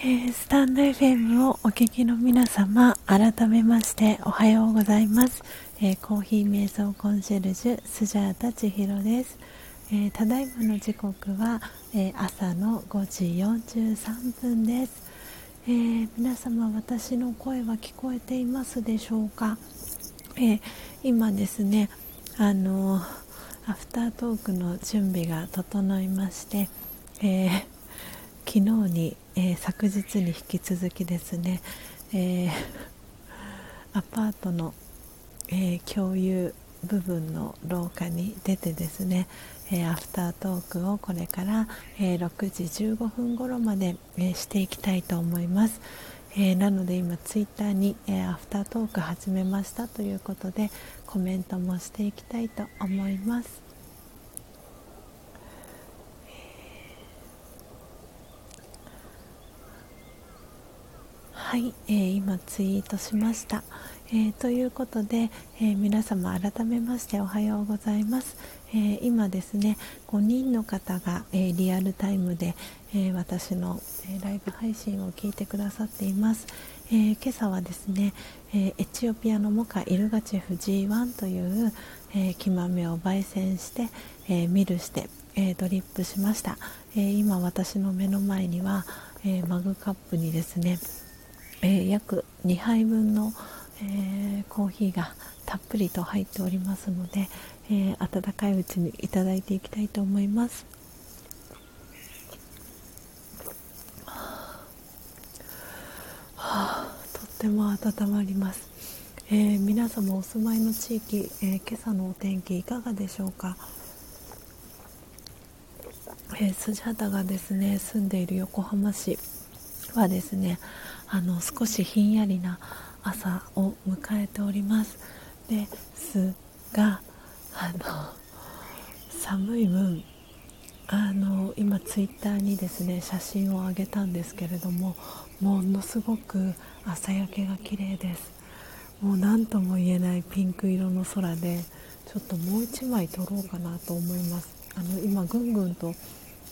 「えー、スタンド FM をお聞きの皆様改めましておはようございます、えー、コーヒー瞑想コンシェルジュスジャータ千尋です、えー、ただいまの時刻は、え朝の5時43分です、え皆様私の声は聞こえていますでしょうか、え今ですねあのアフタートークの準備が整いまして、え昨日に、えー、昨日に引き続きですね、えー、アパートの、えー、共有部分の廊下に出てですね、えアフタートークをこれから、え6時15分頃まで、えしていきたいと思います、えなので今ツイッターに、えアフタートーク始めましたということでコメントもしていきたいと思いますはい、えー、今ツイートしました、えー、ということで、えー、皆様改めましておはようございます、え今ですね5人の方が、えリアルタイムで、え私の、えライブ配信を聞いてくださっています、え今朝はですね、えエチオピアのモカイルガチェフ G1 という、え木豆を焙煎して、えミルして、えドリップしました、え今私の目の前には、えマグカップにですねえー、約2杯分の、えー、コーヒーがたっぷりと入っておりますので、えー、温かいうちにいただいていきたいと思います。はあ、とっても温まります、えー、皆様お住まいの地域、えー、今朝のお天気いかがでしょうか、えー、スジがですね住んでいる横浜市はですねあの少しひんやりな朝を迎えております。ですがあの寒い分あの今ツイッターにですね写真を上げたんですけれどもものすごく朝焼けが綺麗です。もう何とも言えないピンク色の空でちょっともう1枚撮ろうかなと思います。あの今ぐんぐんと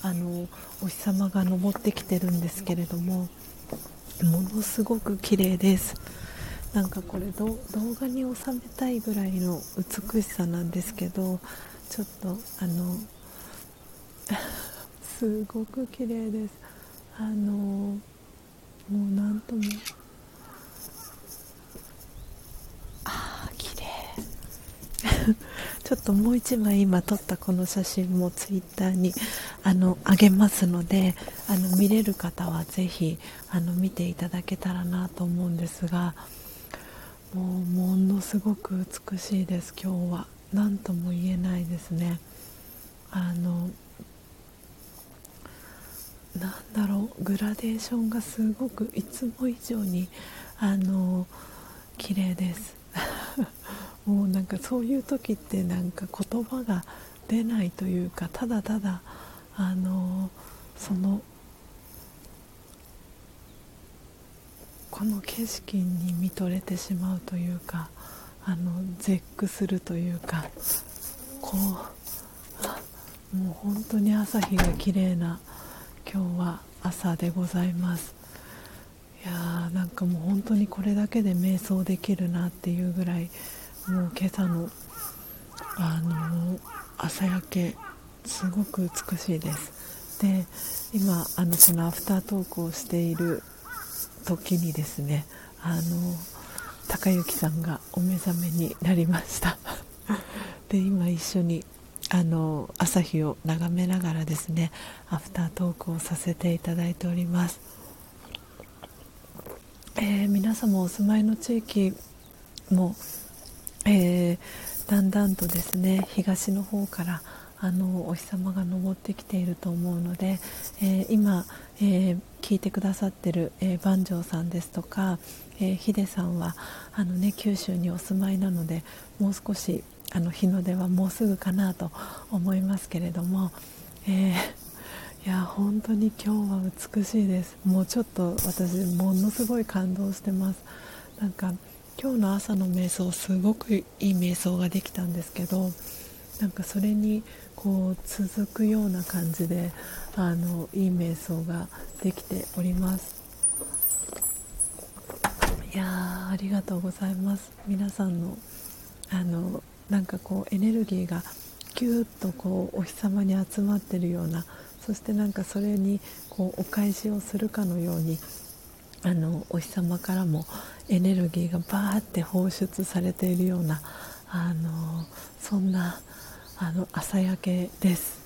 あのお日様が昇ってきてるんですけれどもものすごく綺麗です。なんかこれ動画に収めたいぐらいの美しさなんですけどちょっとあの すごく綺麗です。あのもう何とも。ああ綺麗。ちょっともう一枚今撮ったこの写真もツイッターにあの上げますのであの見れる方はぜひあの見ていただけたらなと思うんですがもうものすごく美しいです今日は。何とも言えないですね。あのなんだろうグラデーションがすごくいつも以上にあの綺麗です。もうなんかそういう時ってなんか言葉が出ないというかただただあのそのこの景色に見とれてしまうというかあの絶句するというかこうもう本当に朝日が綺麗な今日は朝でございます。いやーなんかもう本当にこれだけで瞑想できるなっていうぐらいもう今朝のあの朝焼けすごく美しいです。で今あのこのアフタートークをしている時にですねあの高之さんがお目覚めになりました。で今一緒にあの朝日を眺めながらですねアフタートークをさせていただいております、えー、皆様お住まいの地域もえー、だんだんとですね東の方からあのお日様が昇ってきていると思うので、えー、今、えー、聞いてくださってる、えー、番長さんですとか、えー、ヒデさんはあの、ね、九州にお住まいなのでもう少しあの日の出はもうすぐかなと思いますけれども、え、いや本当に今日は美しいです。もうちょっと私ものすごい感動してます。なんか今日の朝の瞑想すごくいい瞑想ができたんですけどなんかそれにこう続くような感じであのいい瞑想ができております。いやありがとうございます。皆さんのあのなんかこうエネルギーがぎゅーっとこうお日様に集まってるようなそしてなんかそれにこうお返しをするかのようにあのお日様からもエネルギーがバーって放出されているようなあのそんなあの朝焼けです。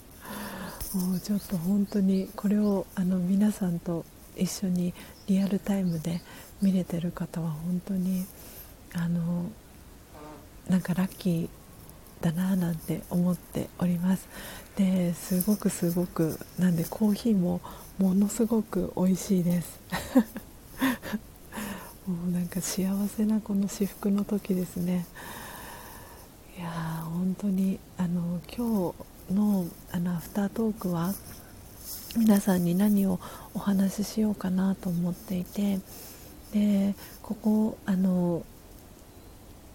もうちょっと本当にこれをあの皆さんと一緒にリアルタイムで見れてる方は本当にあのなんかラッキーだななんて思っております。ですごくすごくなんでコーヒーもものすごく美味しいです。もうなんか幸せなこの至福の時ですね。いや本当にあの今日のあのアフタートークは皆さんに何をお話ししようかなと思っていてでここあの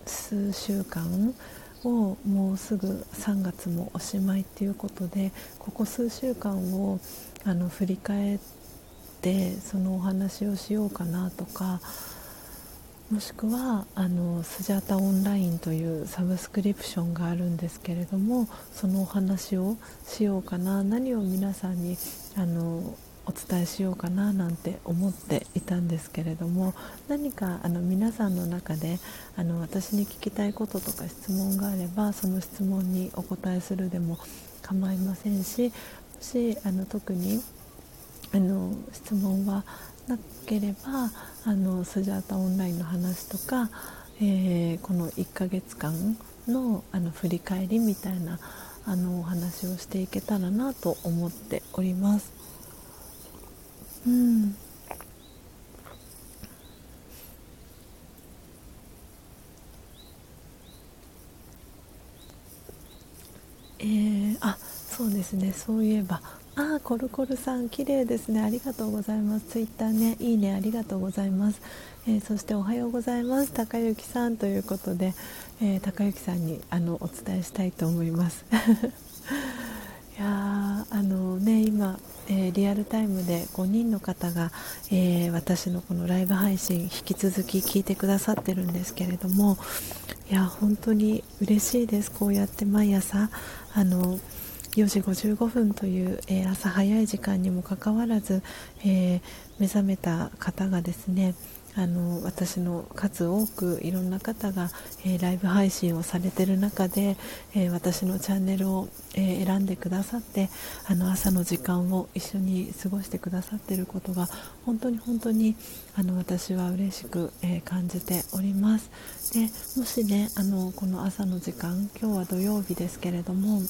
数週間をもうすぐ3月もおしまいっていうことでここ数週間をあの振り返ってそのお話をしようかなとかもしくはあのスジャータオンラインというサブスクリプションがあるんですけれどもそのお話をしようかな何を皆さんにあのお伝えしようかななんて思っていたんですけれども何かあの皆さんの中であの私に聞きたいこととか質問があればその質問にお答えするでも構いませんしもしあの特にあの質問はなければあのスジャータオンラインの話とか、えー、この1ヶ月間のあの振り返りみたいなあのお話をしていけたらなと思っております。うんえー、あそうですねそういえばあコルコルさん綺麗ですね。ありがとうございます。ツイッターねいいねありがとうございます、えー、そしておはようございます。高幸さんということで、えー、高幸さんにあのお伝えしたいと思います。いやあのね今えー、リアルタイムで5人の方が、えー、私のこのライブ配信引き続き聞いてくださってるんですけれどもいや本当に嬉しいです。こうやって毎朝あの4時55分という、えー、朝早い時間にもかかわらず、え目覚めた方がですねあの私の数多くいろんな方が、えー、ライブ配信をされている中で、えー、私のチャンネルを、えー、選んでくださってあの朝の時間を一緒に過ごしてくださっていることが本当に本当にあの私は嬉しく、え感じております。でもしねあのこの朝の時間今日は土曜日ですけれども、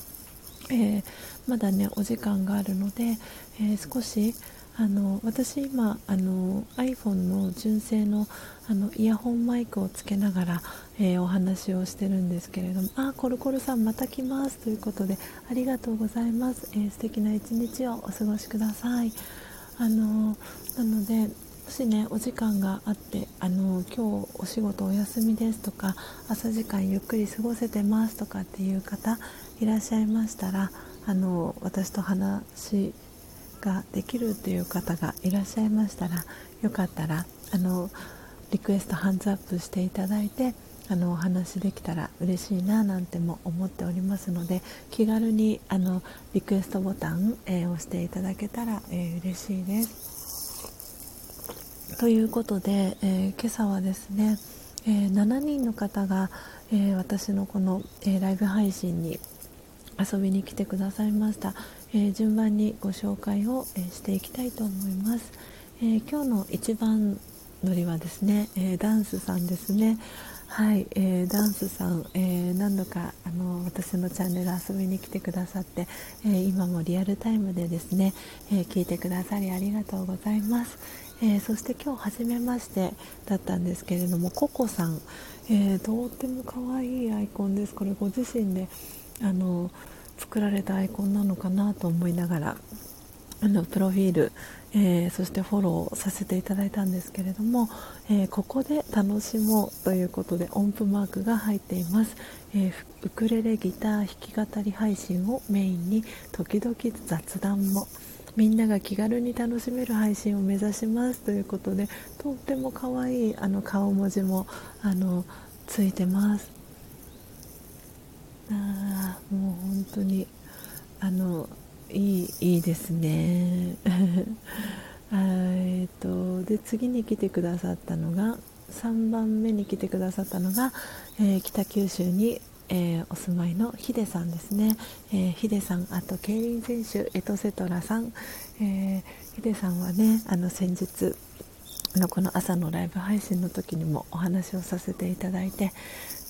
えまだねお時間があるので、え少しあの私今あの iPhone の純正のあのイヤホンマイクをつけながら、えー、お話をしてるんですけれどもあコルコルさんまた来ますということでありがとうございます、えー、素敵な一日をお過ごしください。あのなのでもしねお時間があってあの今日お仕事お休みですとか朝時間ゆっくり過ごせてますとかっていう方いらっしゃいましたらあの私と話ができるという方がいらっしゃいましたらよかったらあのリクエストハンズアップしていただいてあのお話できたら嬉しいななんても思っておりますので気軽にあのリクエストボタン、えー、押していただけたら、えー、嬉しいです。ということで、えー、今朝はですね、えー、7人の方が、えー、私のこの、えライブ配信に遊びに来てくださいました、えー、順番にご紹介を、えー、していきたいと思います、えー、今日の一番乗りはですね、えダンスさんですね。はい、えダンスさん、え何度かあの私のチャンネル遊びに来てくださって、え今もリアルタイムでですね、え聞いてくださりありがとうございます、えそして今日初めましてだったんですけれどもココさん、えとっても可愛いアイコンです。これご自身であの作られたアイコンなのかなと思いながらあのプロフィール、えー、そしてフォローさせていただいたんですけれども、えー、ここで楽しもうということで音符マークが入っています、えー、ウクレレギター弾き語り配信をメインに時々雑談もみんなが気軽に楽しめる配信を目指しますということでとっても可愛いあの顔文字もあのついてます。あもう本当にあのいいいいですね。えっとで次に来てくださったのが3番目に来てくださったのが、えー、北九州に、えー、お住まいのヒデさんですね、えー、ヒデさんあと競輪選手エトセトラさん、えー、ヒデさんはねあの先日のこの朝のライブ配信の時にもお話をさせていただいて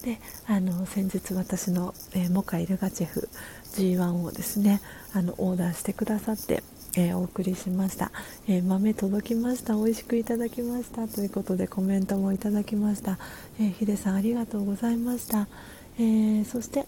であの先日私の、えー、モカイルガチェフ G1 をですねあのオーダーしてくださってえー、お送りしました、えー、豆届きました。美味しくいただきました。ということでコメントもいただきました、えー、ヒデさんありがとうございました、えそして、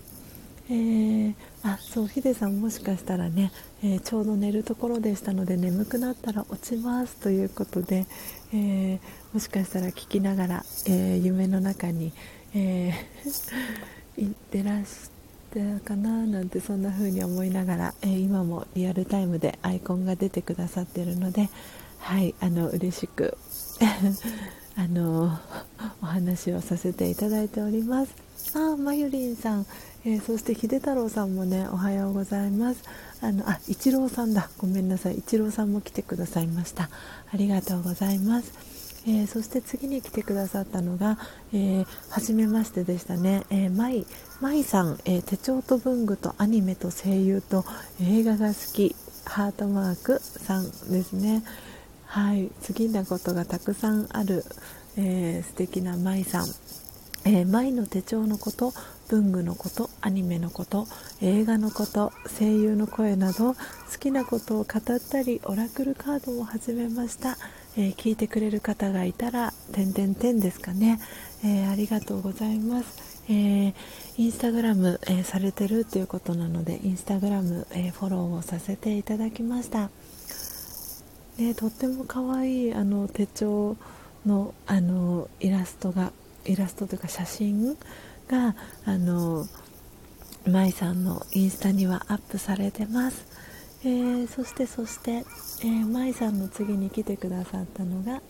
えあそうヒデさんもしかしたらね、えちょうど寝るところでしたので眠くなったら落ちます。ということで、えもしかしたら聞きながら、え夢の中に、えー行ってらしたかななんてそんな風に思いながら、えー、今もリアルタイムでアイコンが出てくださってるのではいあの嬉しく あのお話をさせていただいております。あまゆりんさん、えー、そして秀太郎さんもねおはようございます。あのあ一郎さんだ。ごめんなさい。一郎さんも来てくださいました。ありがとうございます。えー、そして次に来てくださったのが、えー、初めましてでしたね、えー、マイマイさん、えー、手帳と文具とアニメと声優と映画が好きハートマークさんですね。はい。好きなことがたくさんある、えー、素敵なマイさん。えー、舞の手帳のこと文具のことアニメのこと映画のこと声優の声など好きなことを語ったりオラクルカードも始めました。えー、聞いてくれる方がいたら「てんてんてん」ですかね、えー、ありがとうございます、えー、インスタグラム、えされてるっていうことなのでインスタグラム、えフォローをさせていただきました、ね、とっても可愛いあの手帳のあのイラストがイラストというか写真があの舞さんのインスタにはアップされてます。えー、そしてそして、えー、舞さんの次に来てくださったのが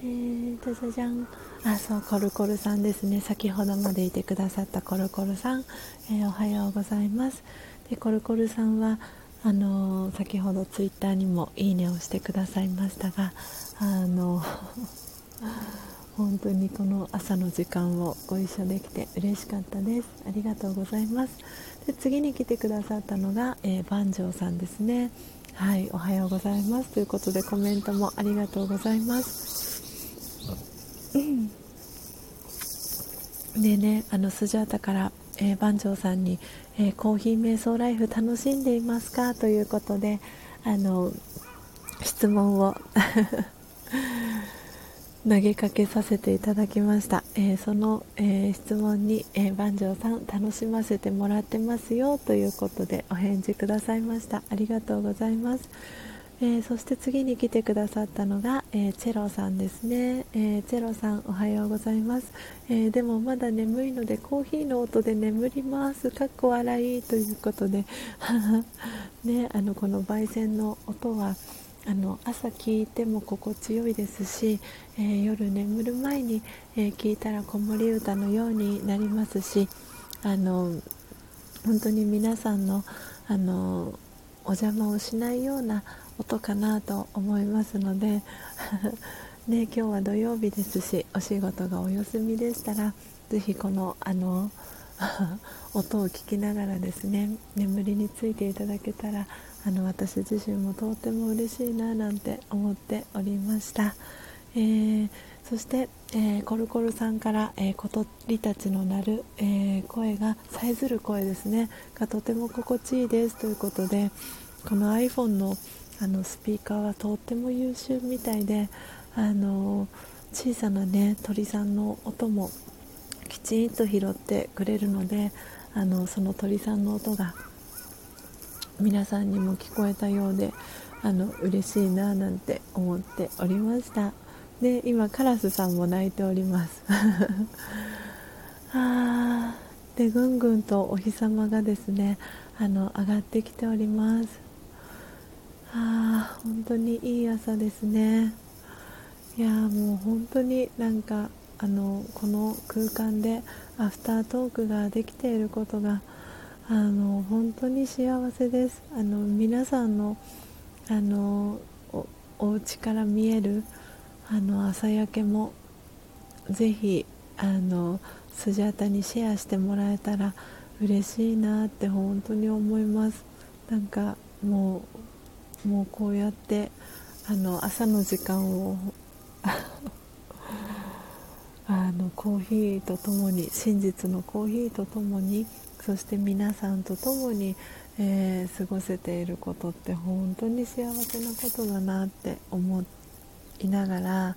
えー、じゃじゃじゃん。あそうコルコルさんですね。先ほどまでいてくださったコルコルさん、えー、おはようございます。でコルコルさんはあのー、先ほどツイッターにもいいねをしてくださいましたがあの 本当にこの朝の時間をご一緒できて嬉しかったです。ありがとうございます。で次に来てくださったのが、えー、番長さんですね。はいおはようございます。ということでコメントもありがとうございます。でねあのスジャータから、えー、番長さんに、えー、コーヒー瞑想ライフ楽しんでいますか？ということであの質問を。投げかけさせていただきました、えー、その、えー、質問に、えー、番長さん楽しませてもらってますよということでお返事くださいました。ありがとうございます、えそして次に来てくださったのが、えチェロさんですね、えチェロさんおはようございます、えでもまだ眠いのでコーヒーの音で眠ります。かっこ笑いということで。ねあのこの焙煎の音はあの朝聞いても心地よいですし、えー、夜眠る前に、えー、聞いたら子守歌のようになりますしあの本当に皆さんのあのお邪魔をしないような音かなと思いますので ね、今日は土曜日ですしお仕事がお休みでしたらぜひこのあの 音を聞きながらですね眠りについていただけたらあの私自身もとっても嬉しいななんて思っておりました、えー、そして、えー、コルコルさんから、えー、小鳥たちの鳴る、え声がさえずる声ですね。がとても心地いいですということでこの iPhone のあのスピーカーはとっても優秀みたいであの小さなね鳥さんの音もきちんと拾ってくれるのであのその鳥さんの音が皆さんにも聞こえたようであの嬉しいななんて思っておりました。で今カラスさんも泣いております。あでぐんぐんとお日様がですねあの上がってきております。ああ本当にいい朝ですね。いやもう本当になんかあのこの空間でアフタートークができていることがあの本当に幸せです。あの皆さんのあのおお家から見えるあの朝焼けもぜひあのスジャタにシェアしてもらえたら嬉しいなって本当に思います。なんかもうもうこうやってあの朝の時間を あのコーヒーとともに真実のコーヒーとともにそして皆さんと共に、えー、過ごせていることって本当に幸せなことだなって思いながら、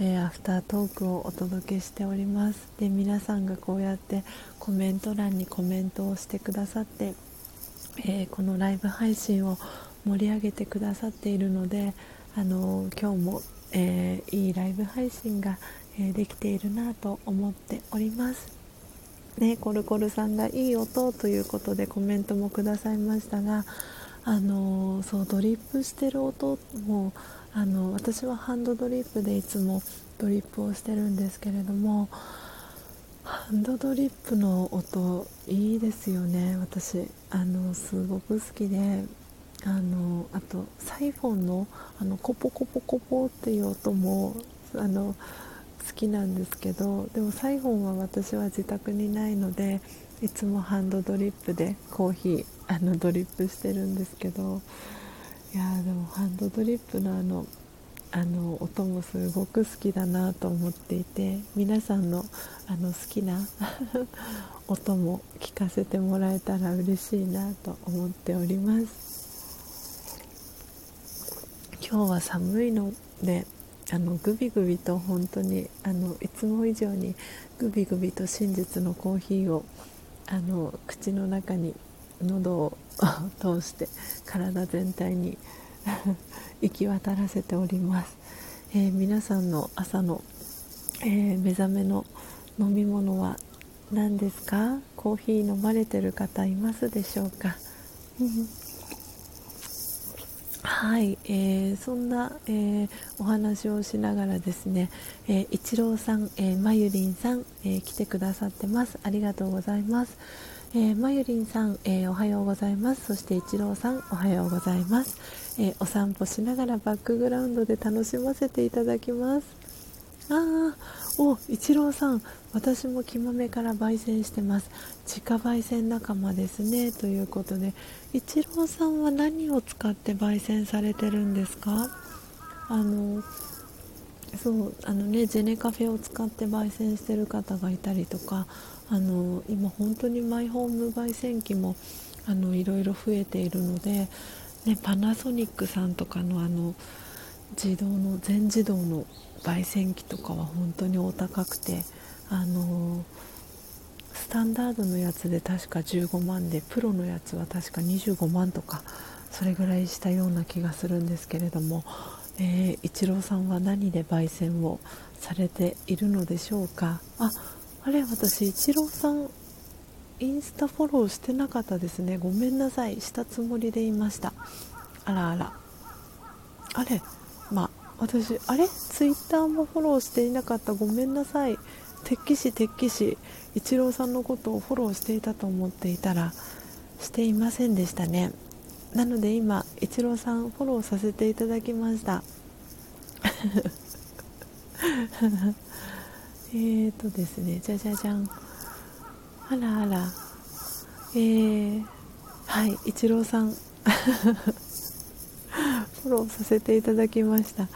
えー、アフタートークをお届けしております。で皆さんがこうやってコメント欄にコメントをしてくださって、えー、このライブ配信を盛り上げてくださっているのであの今日も、えいいライブ配信がえできているなと思っております。ねコルコルさんがいい音ということでコメントもくださいましたがあのそうドリップしてる音もあの私はハンドドリップでいつもドリップをしてるんですけれどもハンドドリップの音いいですよね私。あのすごく好きであのあとサイフォンのあのコポコポコポっていう音もあの好きなんですけどでもサイフォンは私は自宅にないのでいつもハンドドリップでコーヒーあのドリップしてるんですけどいやでもハンドドリップのあのあの音もすごく好きだなと思っていて皆さんのあの好きな 音も聞かせてもらえたら嬉しいなと思っております。今日は寒いのであのグビグビと本当にあのいつも以上にグビグビと真実のコーヒーをあの口の中に喉を 通して体全体に 行き渡らせております、えー、皆さんの朝の、えー、目覚めの飲み物は何ですか？コーヒー飲まれてる方いますでしょうか？はい、えー、そんな、えー、お話をしながらですね、えー、一郎さん、えー、まゆりんさん、えー、来てくださってます。ありがとうございます、えー、まゆりんさん、えー、おはようございます。そして一郎さんおはようございます、えー、お散歩しながらバックグラウンドで楽しませていただきます。ああお一郎さん私も木豆から焙煎してます。自家焙煎仲間ですね。ということで一郎さんは何を使って焙煎されてるんですか？あのそうあのねジェネカフェを使って焙煎してる方がいたりとかあの今本当にマイホーム焙煎機もあのいろいろ増えているので、ね、パナソニックさんとかのあの自動の全自動の焙煎機とかは本当にお高くてあのスタンダードのやつで確か15万でプロのやつは確か25万とかそれぐらいしたような気がするんですけれども、えー、イチローさんは何で焙煎をされているのでしょうか？ああれ私イチローさんインスタフォローしてなかったですね。ごめんなさい。したつもりでいました。あらあら。あれまあ私あれ？ツイッターもフォローしていなかった。ごめんなさい。鉄騎士鉄騎士イチローさんのことをフォローしていたと思っていたらしていませんでしたね。なので今イチローさんフォローさせていただきました。えっとですねじゃじゃじゃん。あらあら。えー、はいイチローさん。フォローさせていただきました。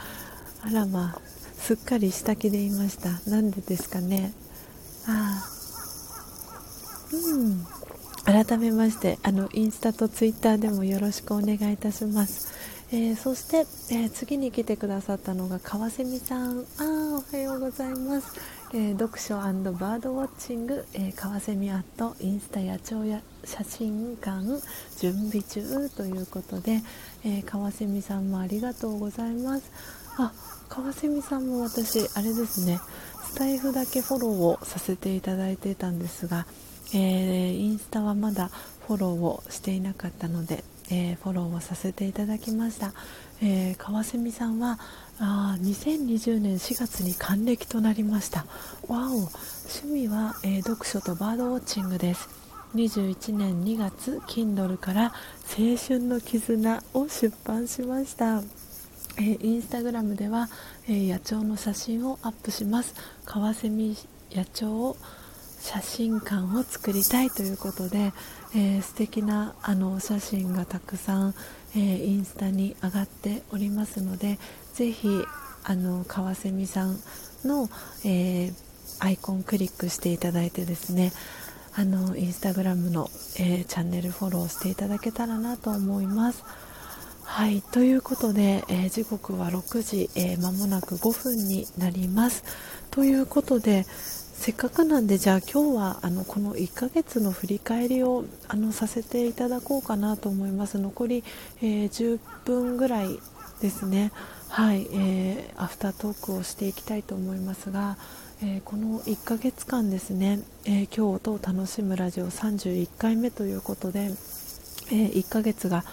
あらまあ。すっかり下着でいました。なんでですかね。ああ。うん。改めましてあのインスタとツイッターでもよろしくお願いいたします、えー、そして、えー、次に来てくださったのが川蝉さん。あおはようございます、えー、読書バードウォッチング、え川蝉アットインスタ野鳥や写真館。準備中ということで、え川蝉さんもありがとうございます。あ川蝉さんも私あれですねスタイフだけフォローをさせていただいていたんですが、えー、インスタはまだフォローをしていなかったので、えー、フォローをさせていただきました、えー、川蝉さんはあ2020年4月に還暦となりました。わお趣味は、えー、読書とバードウォッチングです。21年2月 Kindle から「青春の絆」を出版しました。えー、インスタグラムでは、えー、野鳥の写真をアップしますカワセミ野鳥写真館を作りたいということで、えー、素敵なあのお写真がたくさん、えー、インスタに上がっておりますのでぜひあの川蝉さんの、えー、アイコンクリックしていただいてですねあのインスタグラムの、えー、チャンネルフォローしていただけたらなと思います。はいということで、えー、時刻は6時、えー、間もなく5分になります。ということでせっかくなんでじゃあ今日はあのこの1ヶ月の振り返りをあのさせていただこうかなと思います。残り、えー、10分ぐらいですね。はい、えー、アフタートークをしていきたいと思いますが、えー、この1ヶ月間ですね、え今日音を楽しむラジオ31回目ということで、え1ヶ月が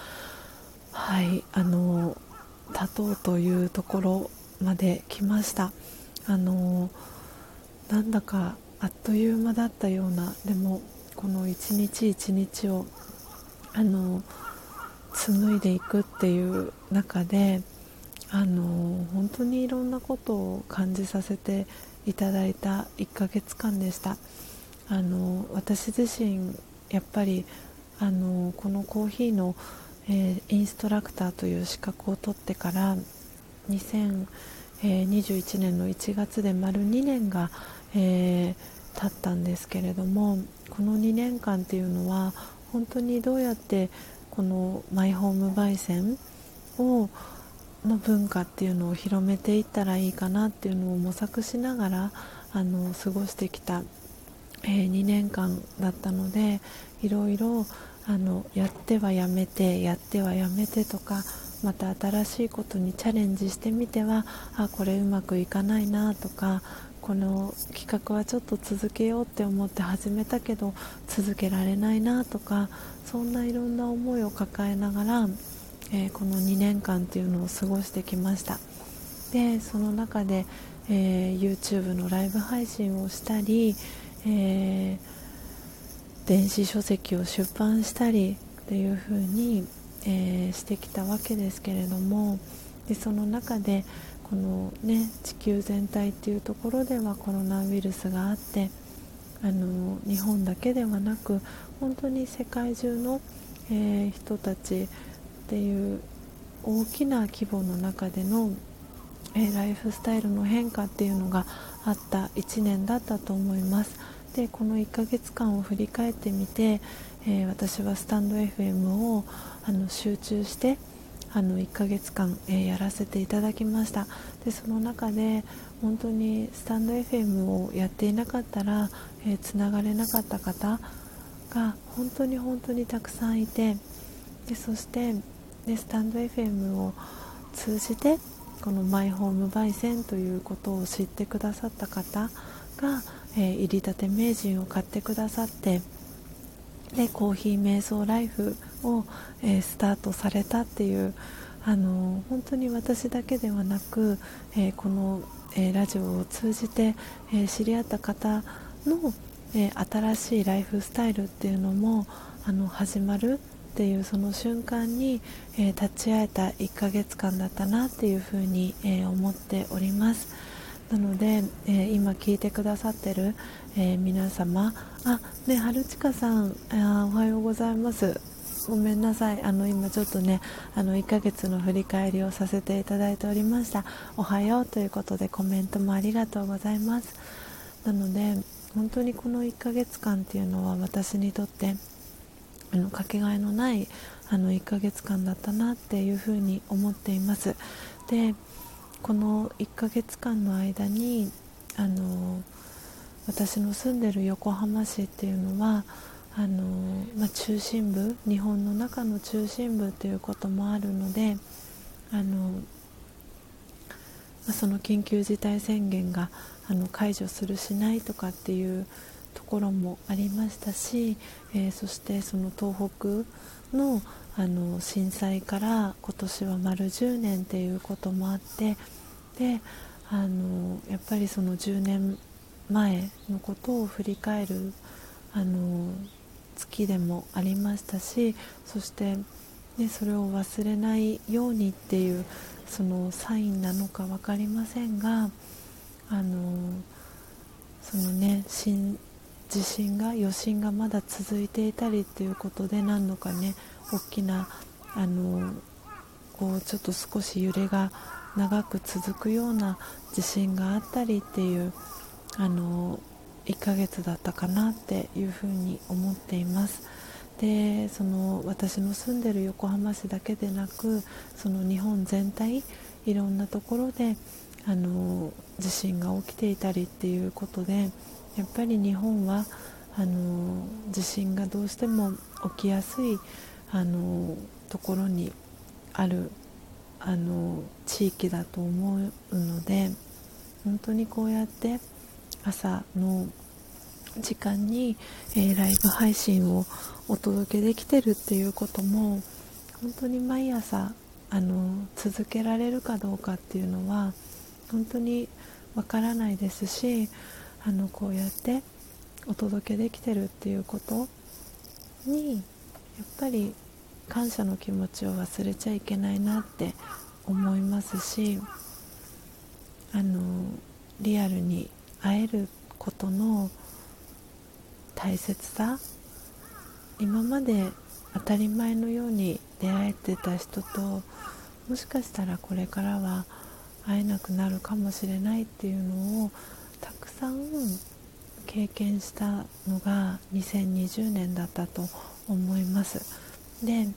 はいあの立とうというところまで来ました。あのなんだかあっという間だったようなでもこの一日一日をあの紡いでいくっていう中であの本当にいろんなことを感じさせていただいた1ヶ月間でした。あの私自身やっぱりあのこのコーヒーのえー、インストラクターという資格を取ってから2021年の1月で丸2年が、えー、経ったんですけれどもこの2年間っていうのは本当にどうやってこのマイホーム焙煎をの文化っていうのを広めていったらいいかなっていうのを模索しながらあの過ごしてきた、えー、2年間だったのでいろいろあのやってはやめてやってはやめてとかまた新しいことにチャレンジしてみてはあこれうまくいかないなとかこの企画はちょっと続けようって思って始めたけど続けられないなとかそんないろんな思いを抱えながら、えー、この2年間っていうのを過ごしてきました。でその中で、えー、YouTube のライブ配信をしたり、えー電子書籍を出版したりっていう風に、えー、してきたわけですけれどもでその中でこの、ね、地球全体っていうところではコロナウイルスがあってあの日本だけではなく本当に世界中の、えー、人たちっていう大きな規模の中での、えー、ライフスタイルの変化っていうのがあった1年だったと思います。でこの1ヶ月間を振り返ってみて、えー、私はスタンド FM をあの集中してあの1ヶ月間、えー、やらせていただきました。でその中で本当にスタンド FM をやっていなかったらつな、えー、がれなかった方が本当に本当にたくさんいてでそしてでスタンド FM を通じてこのマイホーム焙煎ということを知ってくださった方がえー、入りたて名人を買ってくださってでコーヒー瞑想ライフを、えー、スタートされたっていうあの本当に私だけではなく、えー、この、えラジオを通じて、え知り合った方の、え新しいライフスタイルっていうのもあの始まるっていうその瞬間に、え立ち会えた1ヶ月間だったなっていうふうに、え思っております。なので、えー、今聞いてくださってる、えー、皆様。あね春近さんあおはようございます。ごめんなさい。あの今ちょっとねあの1ヶ月の振り返りをさせていただいておりました。おはようということでコメントもありがとうございます。なので本当にこの1ヶ月間っていうのは私にとってあのかけがえのないあの1ヶ月間だったなっていうふうに思っています。でこの1ヶ月間の間にあの私の住んでる横浜市っていうのはあの、まあ、中心部日本の中の中心部ということもあるのであの、まあ、その緊急事態宣言があの解除するしないとかっていうところもありましたし、えー、そしてその東北のあの震災から今年は丸10年っていうこともあってであのやっぱりその10年前のことを振り返るあの月でもありましたしそして、ね、それを忘れないようにっていうそのサインなのか分かりませんがあのそのね地震が余震がまだ続いていたりっていうことで何度かね大きなあのこうちょっと少し揺れが長く続くような地震があったりっていうあの1ヶ月だったかなっていうふうに思っています。でその私の住んでる横浜市だけでなくその日本全体いろんなところであの地震が起きていたりっていうことでやっぱり日本はあの地震がどうしても起きやすいあのところにあるあの地域だと思うので本当にこうやって朝の時間に、えー、ライブ配信をお届けできてるっていうことも本当に毎朝あの続けられるかどうかっていうのは本当にわからないですしあのこうやってお届けできてるっていうことにやっぱり感謝の気持ちを忘れちゃいけないなって思いますしあのリアルに会えることの大切さ今まで当たり前のように出会えてた人ともしかしたらこれからは会えなくなるかもしれないっていうのをたくさん経験したのが2020年だったと思います。で、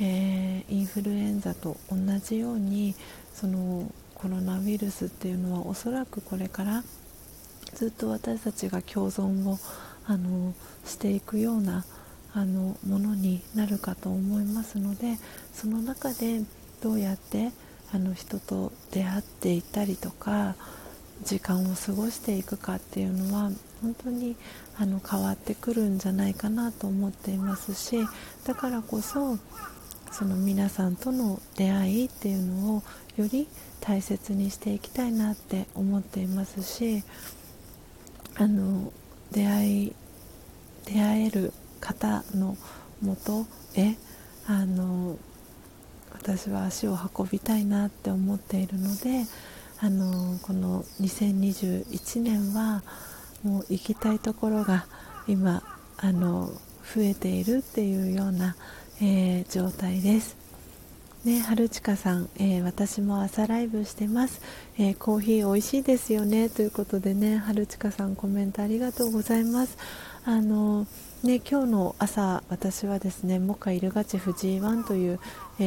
えー、インフルエンザと同じようにそのコロナウイルスっていうのはおそらくこれからずっと私たちが共存をあのしていくようなあのものになるかと思いますのでその中でどうやってあの人と出会っていたりとか時間を過ごしていくかっていうのは本当にあの変わってくるんじゃないかなと思っていますしだからこそその皆さんとの出会いっていうのをより大切にしていきたいなって思っていますしあの出会い出会える方のもとへあの私は足を運びたいなって思っているのであのこの2021年はもう行きたいところが今あの増えているっていうような、えー、状態です。ね、春近さん、えー、私も朝ライブしてます、えー、コーヒー美味しいですよね。ということでね春近さんコメントありがとうございます。あのね、今日の朝、私はですねモカイルガチフ G1 という、え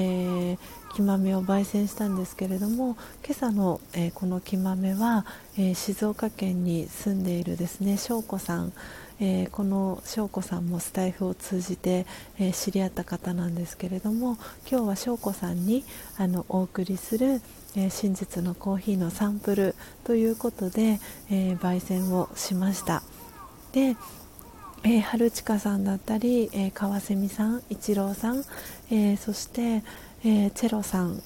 ー、木豆を焙煎したんですけれども今朝の、えー、この木豆は、えー、静岡県に住んでいるですね翔子さん、えこの翔子さんもスタイフを通じて、え知り合った方なんですけれども今日は翔子さんにあのお送りする、え真実のコーヒーのサンプルということで、え焙煎をしました。でえー、春近さんだったり、えー、川蝉さん、一郎さん、えー、そして、えチェロさん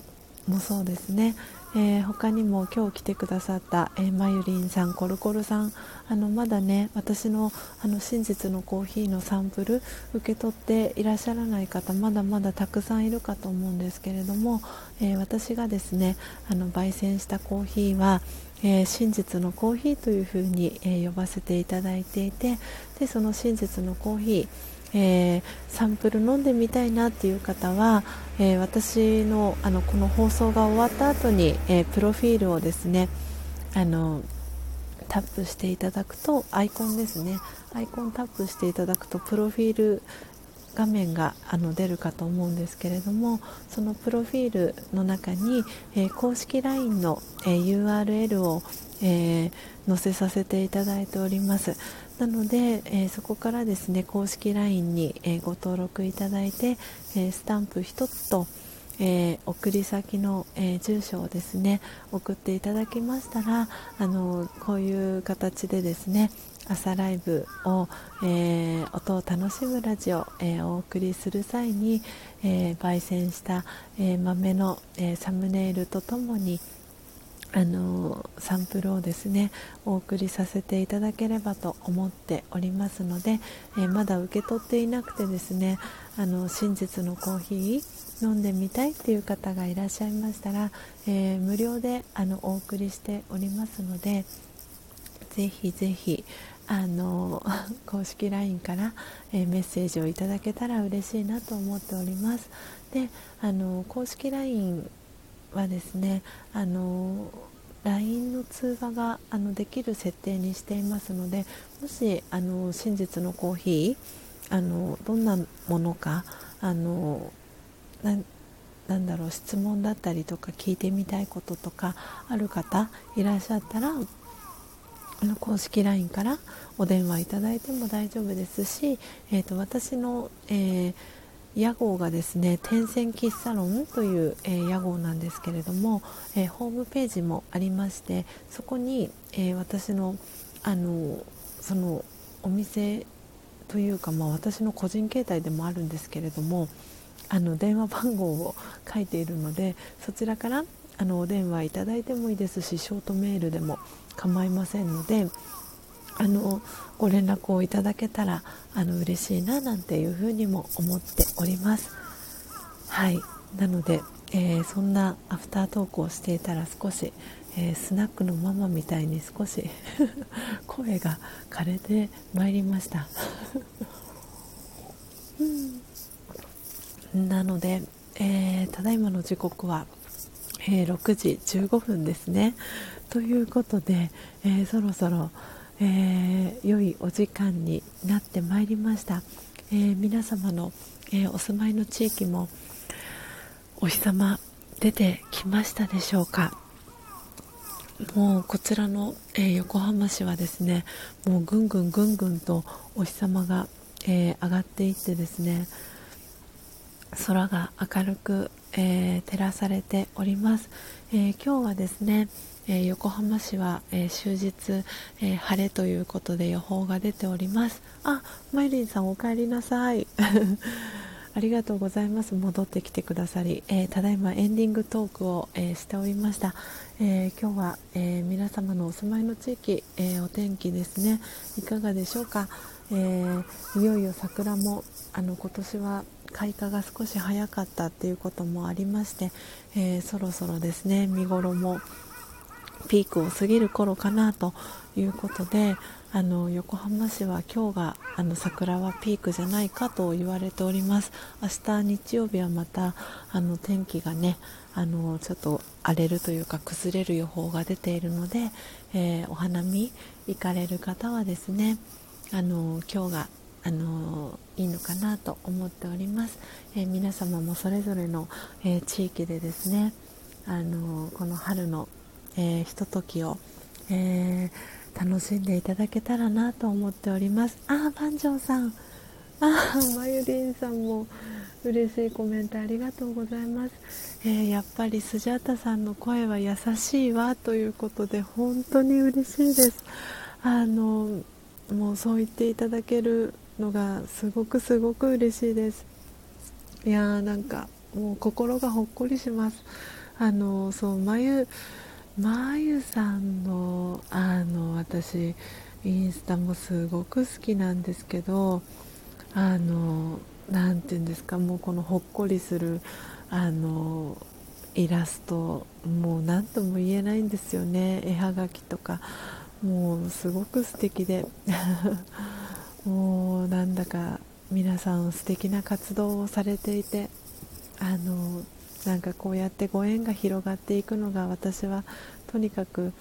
もそうですね、え他にも今日来てくださった、えまゆりんさん、コルコルさんあのまだね私のあの真実のコーヒーのサンプル受け取っていらっしゃらない方まだまだたくさんいるかと思うんですけれども、え私がですねあの焙煎したコーヒーはえー、真実のコーヒーというふうに、えー、呼ばせていただいていてでその真実のコーヒーえー、サンプル飲んでみたいなっていう方は、えー、私のあのこの放送が終わった後に、えー、プロフィールをですねあのタップしていただくとアイコンですね。アイコンタップしていただくとプロフィール画面があの出るかと思うんですけれどもそのプロフィールの中に、えー、公式 LINE の、えー、URL を、えー、載せさせていただいております。なので、えそこからですね公式 LINE に、えご登録いただいて、えスタンプ1つとえ、送り先の、え、住所をですね送っていただきましたらあのこういう形でですね朝ライブを、え、音を楽しむラジオ、えー、お送りする際に、えー、焙煎した、え豆の、えサムネイルとともにあのサンプルをですねお送りさせていただければと思っておりますので、えまだ受け取っていなくてですねあの真実のコーヒー飲んでみたいっていう方がいらっしゃいましたら、え無料であのお送りしておりますのでぜひぜひあの 公式 LINE から、えー、メッセージをいただけたら嬉しいなと思っております。であの公式 LINE はですねあの LINE の通話があのできる設定にしていますのでもしあの真実のコーヒーあのどんなものかあのなんだろう質問だったりとか聞いてみたいこととかある方いらっしゃったらあの公式 LINE からお電話いただいても大丈夫ですし、えーと、私の、えー、屋号がですね天線喫茶論という、え、屋号なんですけれども、え、ホームページもありましてそこに、え私のあのそのお店というか、まあ、私の個人携帯でもあるんですけれどもあの電話番号を書いているのでそちらからあのお電話いただいてもいいですしショートメールでも構いませんのであのご連絡をいただけたらあの嬉しいななんていうふうにも思っております。はい。なので、えー、そんなアフタートークをしていたら少し、えー、スナックのママみたいに少し 声が枯れてまいりました。なので、えー、ただいまの時刻は、え6時15分ですね。ということで、えー、そろそろ、えー、良いお時間になってまいりました、えー、皆様の、えお住まいの地域もお日様出てきましたでしょうか。もうこちらの、え横浜市はですねもうぐんぐんぐんぐんとお日様が、え上がっていってですね空が明るく、え照らされております、え今日はですねえー、横浜市は、えー、終日、えー、晴れということで予報が出ております。あマイリンさんお帰りなさい。ありがとうございます。戻ってきてくださり、えただいまエンディングトークを、えしておりました、え今日は、え皆様のお住まいの地域、えお天気ですね。いかがでしょうか、えいよいよ桜もあの今年は開花が少し早かったっていうこともありまして、えそろそろですね見頃もピークを過ぎる頃かなということであの横浜市は今日があの桜はピークじゃないかと言われております。明日日曜日はまたあの天気がねあのちょっと荒れるというか崩れる予報が出ているので、えー、お花見行かれる方はですねあの今日があのいいのかなと思っております、えー、皆様もそれぞれの、えー、地域でですねあのこの春のえー、ひとときを、えー、楽しんでいただけたらなと思っております。あー万丈さん。あーまゆりんさんも嬉しいコメントありがとうございます、えー、やっぱりスジャータさんの声は優しいわということで本当に嬉しいです。あのもうそう言っていただけるのがすごくすごく嬉しいです。いやーなんかもう心がほっこりします。あのそう眉まゆさんのあの私インスタもすごく好きなんですけどあの何て言うんですかもうこのほっこりするあのイラストもう何とも言えないんですよね。絵はがきとかもうすごく素敵で。もうなんだか皆さん素敵な活動をされていてあのなんかこうやってご縁が広がっていくのが私はとにかく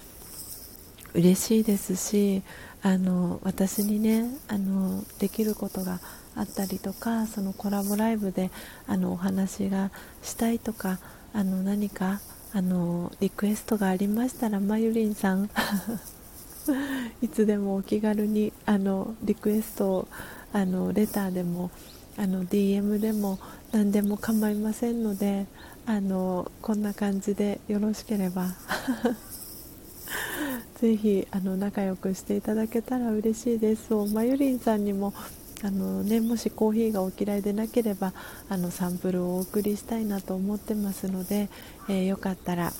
嬉しいですしあの私にねあのできることがあったりとかそのコラボライブであのお話がしたいとかあの何かあのリクエストがありましたらまゆりんさん いつでもお気軽にあのリクエストをあのレターでもあの DM でも何でも構いませんのであのこんな感じでよろしければ。ぜひあの仲良くしていただけたら嬉しいです。そうまゆりんさんにもあの、ね、もしコーヒーがお嫌いでなければあのサンプルをお送りしたいなと思ってますので、えー、よかったら、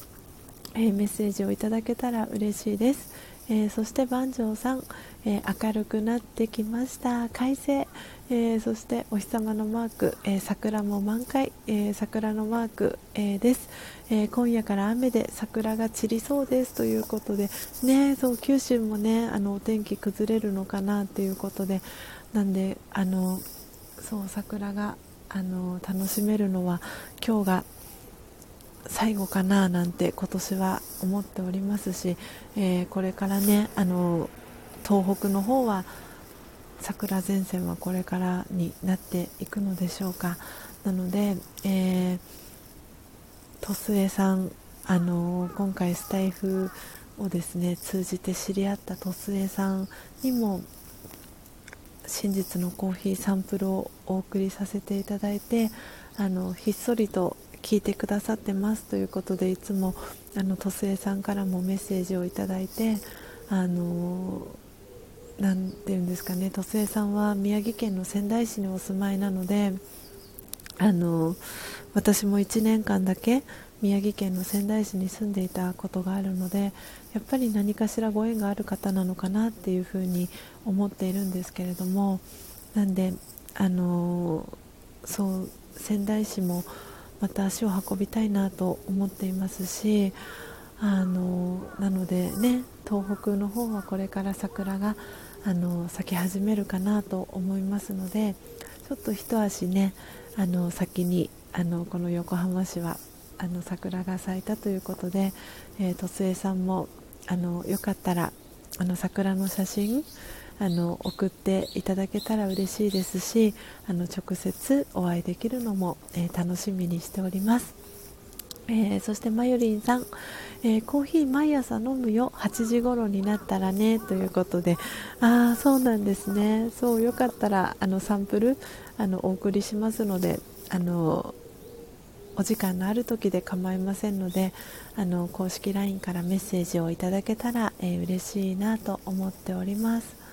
えー、メッセージをいただけたら嬉しいです、えー、そして番長さん、え明るくなってきました。快晴、えそしてお日様のマーク、え桜も満開、え桜のマーク、えです、え今夜から雨で桜が散りそうです。ということで、ね、そう九州もねあのお天気崩れるのかなということでなんであのそう桜があの楽しめるのは今日が最後かななんて今年は思っておりますし、え、これからねあの東北の方は桜前線はこれからになっていくのでしょうか。なので、えー、鳥末さんあの今回スタイフをですね通じて知り合った鳥末さんにも真実のコーヒーサンプルをお送りさせていただいてあのひっそりと聞いてくださってますということでいつもあの鳥末さんからもメッセージをいただいてあのなんていうんですかね鳥末さんは宮城県の仙台市にお住まいなのであの私も1年間だけ宮城県の仙台市に住んでいたことがあるのでやっぱり何かしらご縁がある方なのかなっていうふうに思っているんですけれどもなんであのそう仙台市もまた足を運びたいなと思っていますしあのなのでね東北の方はこれから桜があの咲き始めるかなと思いますのでちょっと一足ねあの先にあのこの横浜市はあの桜が咲いたということで、えー、とつえさんもあのよかったらあの桜の写真あの送っていただけたら嬉しいですしあの直接お会いできるのも、えー、楽しみにしております。えー、そしてまゆりんさん、えー、コーヒー毎朝飲むよ。8時頃になったらねということで。ああそうなんですね。そうよかったらあのサンプルあのお送りしますのであのお時間のある時で構いませんのであの公式 LINE からメッセージをいただけたら、えー、嬉しいなと思っております。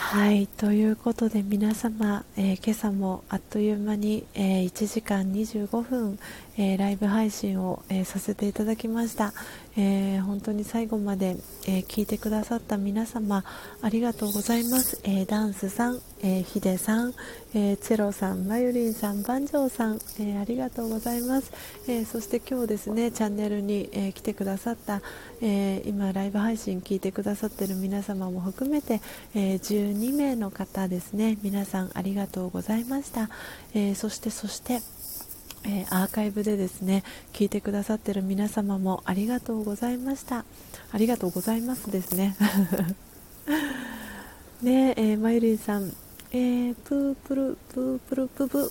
はいということで皆様、えー、今朝もあっという間に、えー、1時間25分、えー、ライブ配信を、えさせていただきました、え本当に最後まで、え聞いてくださった皆様ありがとうございます、えダンスさん、えヒデさん、えチェロさん、マユリンさん、バンジョーさん、えありがとうございます、えそして今日ですねチャンネルに、え来てくださった、え今ライブ配信聞いてくださってる皆様も含めて、え12名の方ですね。皆さんありがとうございました、えそしてそしてえー、アーカイブでですね聞いてくださってる皆様もありがとうございました。ありがとうございますですね。ねえー、まゆりんさん、えー、プープルプープルプブ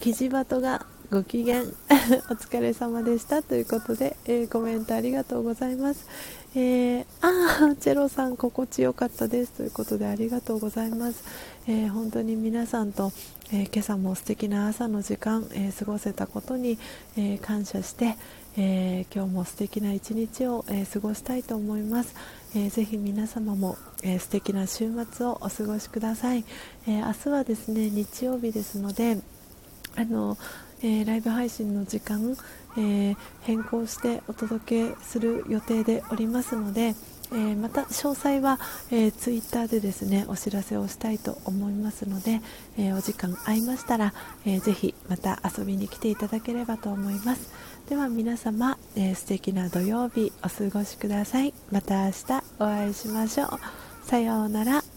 キジバトがご機嫌。お疲れ様でした。ということで、えー、コメントありがとうございます、えー、あチェロさん心地よかったです。ということでありがとうございます、えー、本当に皆さんと、え今朝も素敵な朝の時間、え過ごせたことに、え感謝して、え今日も素敵な一日を、え過ごしたいと思います、えぜひ皆様も、え素敵な週末をお過ごしください、え明日はですね日曜日ですのであのえー、ライブ配信の時間、えー、変更してお届けする予定でおりますので、えー、また詳細は、えー、ツイッターでですねお知らせをしたいと思いますので、えお時間合いましたら、えー、ぜひまた遊びに来ていただければと思います。では皆様、えー、素敵な土曜日お過ごしください。また明日お会いしましょう。さようなら。